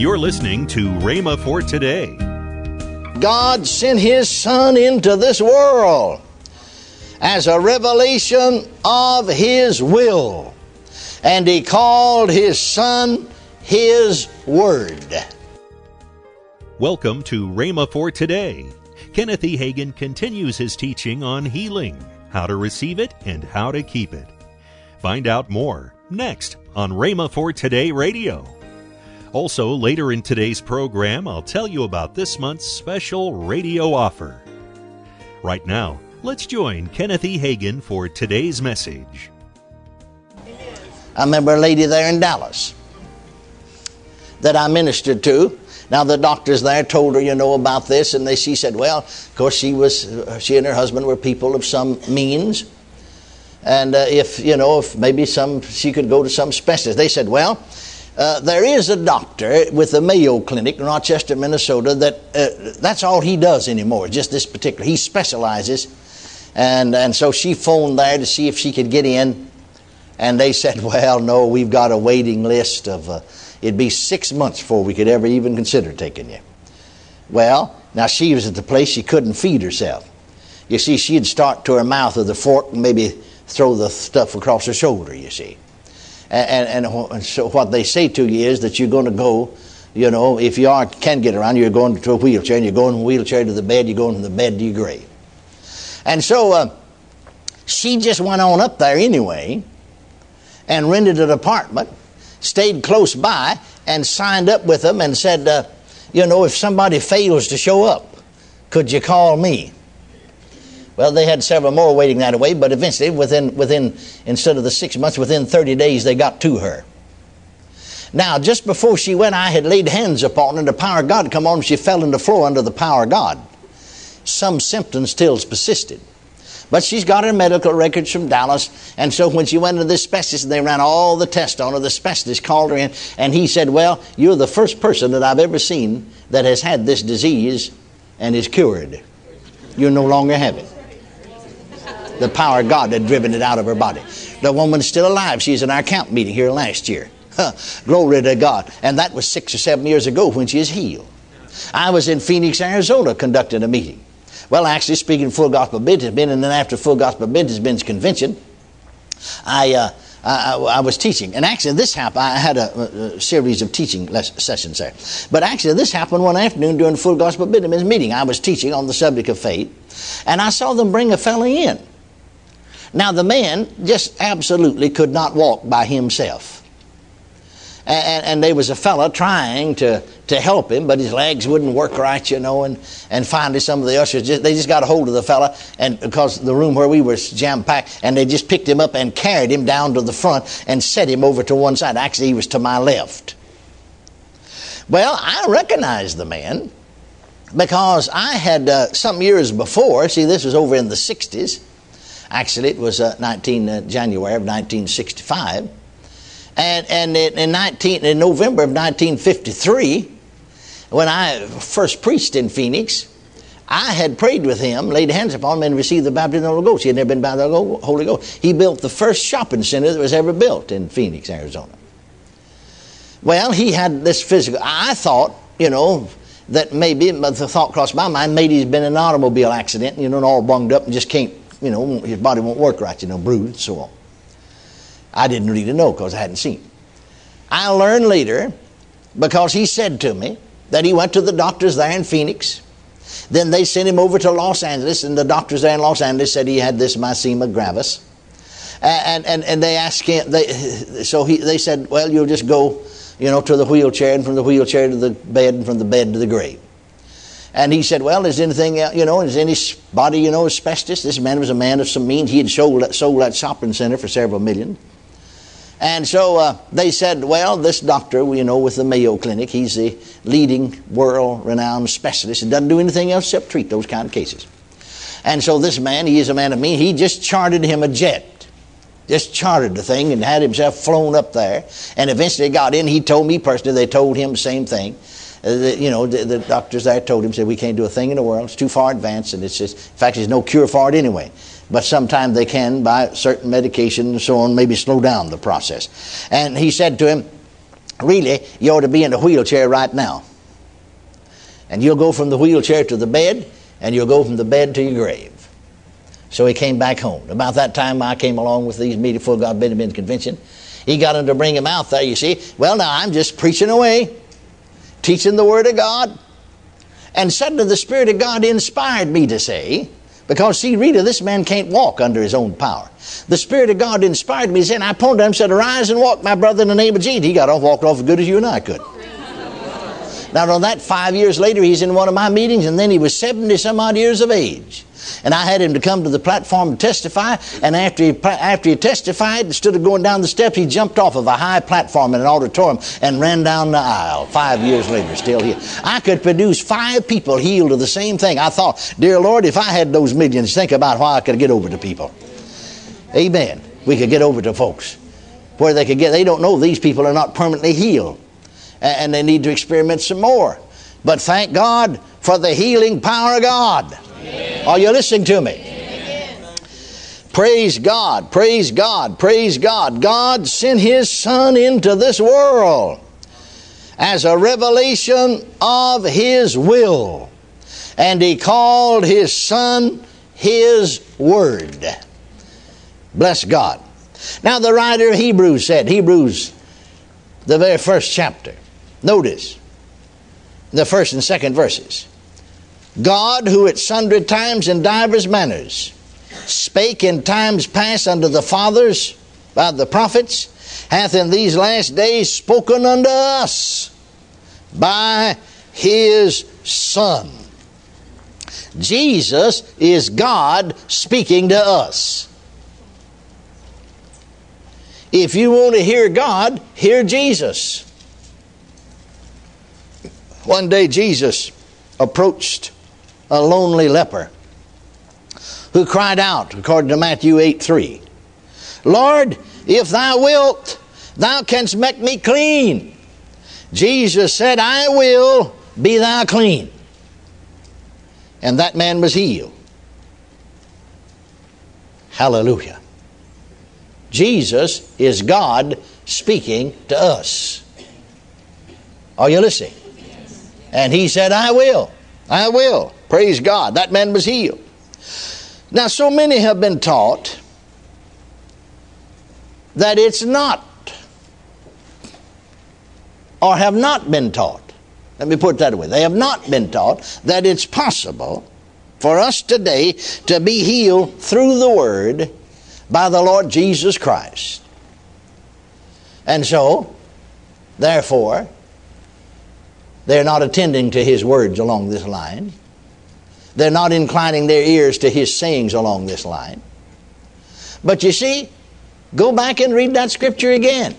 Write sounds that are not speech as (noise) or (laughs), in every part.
You're listening to Rhema for today. God sent His Son into this world as a revelation of His will, and He called His Son His Word. Welcome to Rhema for today. Kenneth E. Hagin continues his teaching on healing, how to receive it, and how to keep it. Find out more next on Rhema for Today Radio. Also, later in today's program, I'll tell you about this month's special radio offer. Right now, let's join Kenneth E. Hagin for today's message. I remember a lady there in Dallas that I ministered to. Now the doctors there told her, you know, about this, and they, she said, well, of course she was, she and her husband were people of some means, and uh, if you know, if maybe some she could go to some specialist. They said, well, uh, there is a doctor with the Mayo Clinic in Rochester, Minnesota, that uh, that's all he does anymore, just this particular. He specializes. And, and so she phoned there to see if she could get in. And they said, (laughs) well, no, we've got a waiting list of, uh, it'd be six months before we could ever even consider taking you. Well, now she was at the place she couldn't feed herself. You see, she'd start to her mouth with a fork and maybe throw the stuff across her shoulder, you see. And, and, and so what they say to you is that you're going to go, you know, if you are, can get around, you're going to a wheelchair, and you're going from wheelchair to the bed, you're going from the bed to your grave. And so uh, she just went on up there anyway and rented an apartment, stayed close by, and signed up with them and said, uh, you know, if somebody fails to show up, could you call me? Well, they had several more waiting that way, but eventually, within, within instead of the six months, within 30 days, they got to her. Now, just before she went, I had laid hands upon her, and the power of God come on, and she fell on the floor under the power of God. Some symptoms still persisted. But she's got her medical records from Dallas, and so when she went to the specialist and they ran all the tests on her, the specialist called her in, and he said, Well, you're the first person that I've ever seen that has had this disease and is cured. You no longer have it. The power of God had driven it out of her body. The woman's still alive. She's in our camp meeting here last year. Glory to God. And that was six or seven years ago when she is healed. I was in Phoenix, Arizona conducting a meeting. Well, actually, speaking full gospel business, been and then after full gospel business business convention, I, uh, I, I, was teaching. And actually, this happened. I had a, a series of teaching sessions there. But actually, this happened one afternoon during full gospel business meeting. I was teaching on the subject of faith, and I saw them bring a fellow in. Now, the man just absolutely could not walk by himself. And, and, there was a fellow trying to, to help him, but his legs wouldn't work right, you know. And, and finally, some of the ushers just, they just got a hold of the fellow, and because the room where we were jam packed, and they just picked him up and carried him down to the front and set him over to one side. Actually, he was to my left. Well, I recognized the man because I had uh, some years before. See, this was over in the '60s Actually, it was uh, 19 uh, January of 1965. And, and in, in, 19, in November of 1953, when I first preached in Phoenix, I had prayed with him, laid hands upon him, and received the baptism of the Holy Ghost. He had never been baptized the Holy Ghost. He built the first shopping center that was ever built in Phoenix, Arizona. Well, he had this physical. I thought, you know, that maybe, but the thought crossed my mind, maybe he's been in an automobile accident, you know, and all bunged up and just can't you know, his body won't work right, you know, bruised, so on. I didn't really know because I hadn't seen. I learned later because he said to me that he went to the doctors there in Phoenix. Then they sent him over to Los Angeles, and the doctors there in Los Angeles said he had this myasthenia gravis. And, and, and they asked him, they, so he, they said, well, you'll just go, you know, to the wheelchair, and from the wheelchair to the bed, and from the bed to the grave. And he said, Well, is anything, you know, is anybody, you know, asbestos? This man was a man of some means. He had sold, sold that shopping center for several million. And so uh, they said, Well, this doctor, you know, with the Mayo Clinic, he's the leading world renowned specialist and doesn't do anything else except treat those kind of cases. And so this man, he is a man of means, he just chartered him a jet just chartered the thing and had himself flown up there. And eventually got in. He told me personally, they told him the same thing. Uh, the, you know, the, the, doctors there told him, said, we can't do a thing in the world. It's too far advanced, and it's just, in fact, there's no cure for it anyway. But sometimes they can, by certain medication and so on, maybe slow down the process. And he said to him, really, you ought to be in a wheelchair right now. And you'll go from the wheelchair to the bed, and you'll go from the bed to your grave. So he came back home. About that time, I came along with these meeting full God Benjamin convention. He got him to bring him out there, you see. Well, now I'm just preaching away, teaching the Word of God. And suddenly the Spirit of God inspired me to say, because see, Rita, this man can't walk under his own power. The Spirit of God inspired me, and I pointed at him said, Arise and walk, my brother, in the name of Jesus. He got off, walked off as good as you and I could. Now, on that, five years later, he's in one of my meetings, and then he was 70 some odd years of age. And I had him to come to the platform to testify. And after he, after he testified, instead of going down the steps, he jumped off of a high platform in an auditorium and ran down the aisle. Five years later, still here. I could produce five people healed of the same thing. I thought, dear Lord, if I had those millions, think about how I could get over to people. Amen. We could get over to folks where they could get. They don't know these people are not permanently healed, and they need to experiment some more. But thank God for the healing power of God. Are you listening to me? Praise God, praise God, praise God. God sent His Son into this world as a revelation of His will. And He called His Son His Word. Bless God. Now, the writer of Hebrews said, Hebrews, the very first chapter, notice the first and second verses. God, who at sundry times and divers manners spake in times past unto the fathers by the prophets, hath in these last days spoken unto us by his Son. Jesus is God speaking to us. If you want to hear God, hear Jesus. One day Jesus approached a lonely leper who cried out, according to Matthew 8 3, Lord, if thou wilt, thou canst make me clean. Jesus said, I will, be thou clean. And that man was healed. Hallelujah. Jesus is God speaking to us. Are you listening? And he said, I will. I will. Praise God. That man was healed. Now, so many have been taught that it's not, or have not been taught. Let me put it that way. They have not been taught that it's possible for us today to be healed through the Word by the Lord Jesus Christ. And so, therefore, they're not attending to His words along this line. They're not inclining their ears to his sayings along this line. But you see, go back and read that scripture again.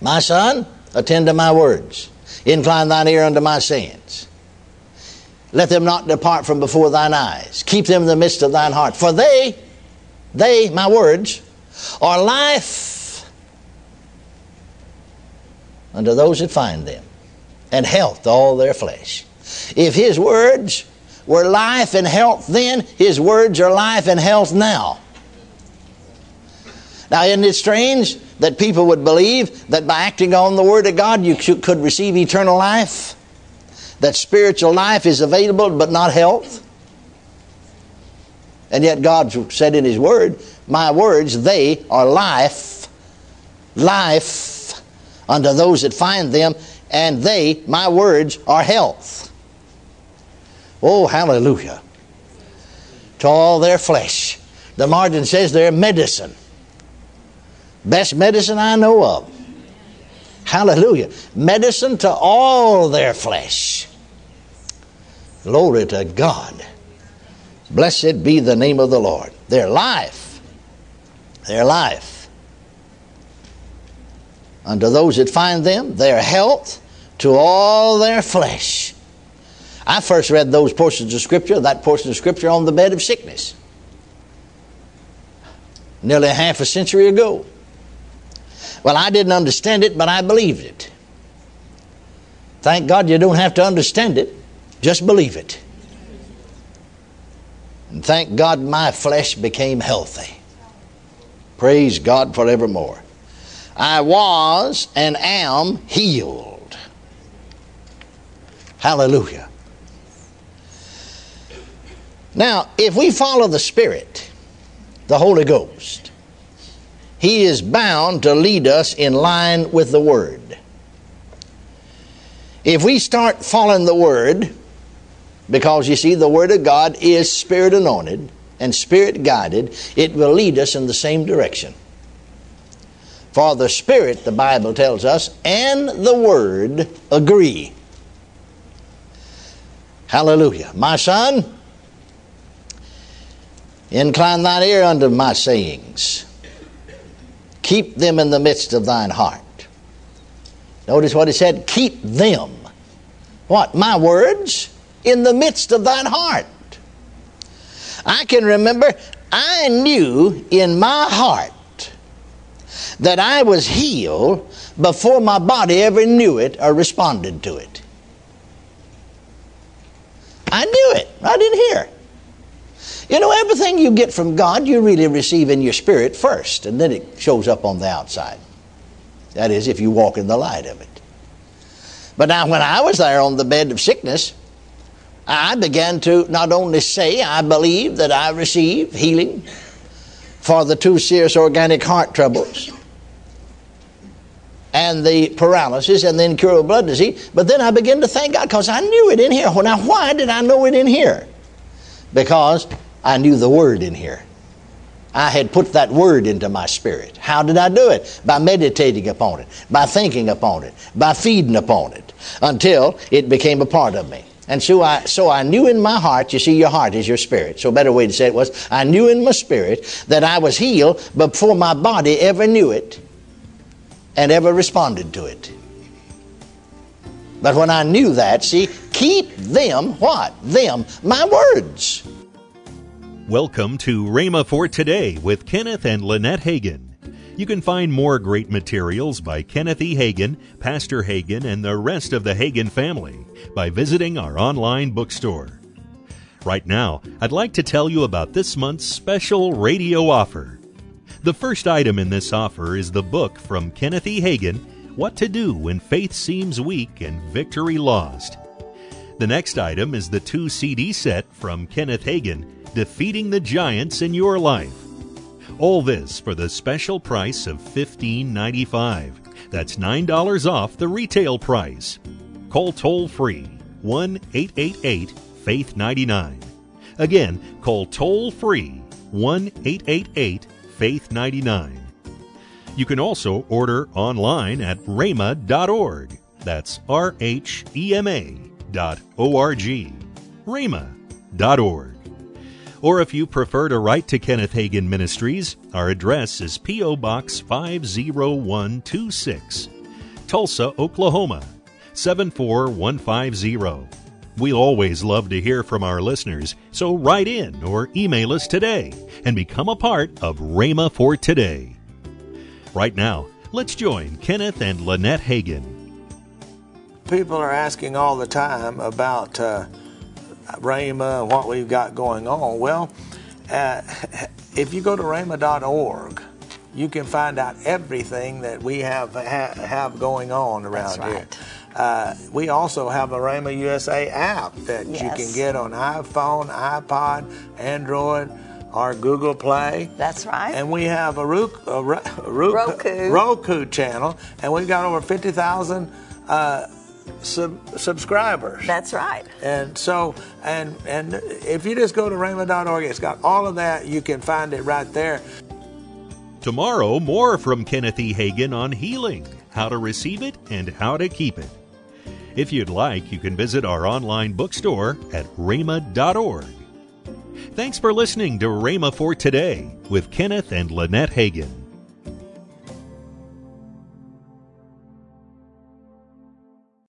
My son, attend to my words. Incline thine ear unto my sayings. Let them not depart from before thine eyes. Keep them in the midst of thine heart. For they, they, my words, are life unto those that find them, and health to all their flesh. If His words were life and health then, His words are life and health now. Now, isn't it strange that people would believe that by acting on the Word of God you could receive eternal life? That spiritual life is available but not health? And yet God said in His Word, My words, they are life, life unto those that find them, and they, my words, are health. Oh, hallelujah. To all their flesh. The margin says they're medicine. Best medicine I know of. Hallelujah. Medicine to all their flesh. Glory to God. Blessed be the name of the Lord. Their life. Their life. Unto those that find them, their health to all their flesh. I first read those portions of Scripture, that portion of Scripture, on the bed of sickness. Nearly half a century ago. Well, I didn't understand it, but I believed it. Thank God you don't have to understand it, just believe it. And thank God my flesh became healthy. Praise God forevermore. I was and am healed. Hallelujah. Now, if we follow the Spirit, the Holy Ghost, He is bound to lead us in line with the Word. If we start following the Word, because you see, the Word of God is Spirit anointed and Spirit guided, it will lead us in the same direction. For the Spirit, the Bible tells us, and the Word agree. Hallelujah. My son, incline thine ear unto my sayings. Keep them in the midst of thine heart. Notice what he said keep them. What? My words in the midst of thine heart. I can remember I knew in my heart that I was healed before my body ever knew it or responded to it. I knew it. I didn't hear. You know, everything you get from God, you really receive in your spirit first, and then it shows up on the outside. That is, if you walk in the light of it. But now, when I was there on the bed of sickness, I began to not only say, I believe that I receive healing for the two serious organic heart troubles and the paralysis and the incurable blood disease, but then I began to thank God because I knew it in here. Well, now, why did I know it in here? Because I knew the word in here. I had put that word into my spirit. How did I do it? By meditating upon it, by thinking upon it, by feeding upon it, until it became a part of me. And so I, so I knew in my heart, you see, your heart is your spirit. So a better way to say it was, I knew in my spirit that I was healed before my body ever knew it and ever responded to it. But when I knew that, see, keep them, what? Them, my words. Welcome to Rhema for Today with Kenneth and Lynette Hagin. You can find more great materials by Kenneth E. Hagin, Pastor Hagin, and the rest of the Hagin family by visiting our online bookstore. Right now, I'd like to tell you about this month's special radio offer. The first item in this offer is the book from Kenneth E. Hagin, What to Do When Faith Seems Weak and Victory Lost. The next item is the two CD set from Kenneth Hagin, Defeating the Giants in Your Life. All this for the special price of $15.95. That's $9 off the retail price. Call toll free 1 888 Faith 99. Again, call toll free 1 888 Faith 99. You can also order online at rhema.org. That's R H E M A dot O R G. rhema.org. Or if you prefer to write to Kenneth Hagin Ministries, our address is P.O. Box 50126, Tulsa, Oklahoma 74150. We always love to hear from our listeners, so write in or email us today and become a part of Rhema for Today. Right now, let's join Kenneth and Lynette Hagin. People are asking all the time about uh, Rhema and what we've got going on. Well, uh, if you go to rhema.org, you can find out everything that we have ha- have going on around That's right. here. Uh, we also have a Rhema USA app that you can get on iPhone, iPod, Android, or Google Play. That's right. And we have a, Roku, a Ro- Roku, Roku. Roku channel, and we've got over 50,000 uh, sub- subscribers. That's right. And so, and and if you just go to rhema.org, it's got all of that. You can find it right there. Tomorrow, more from Kenneth E. Hagin on healing, how to receive it, and how to keep it. If you'd like, you can visit our online bookstore at rhema.org. Thanks for listening to Rhema for Today with Kenneth and Lynette Hagin.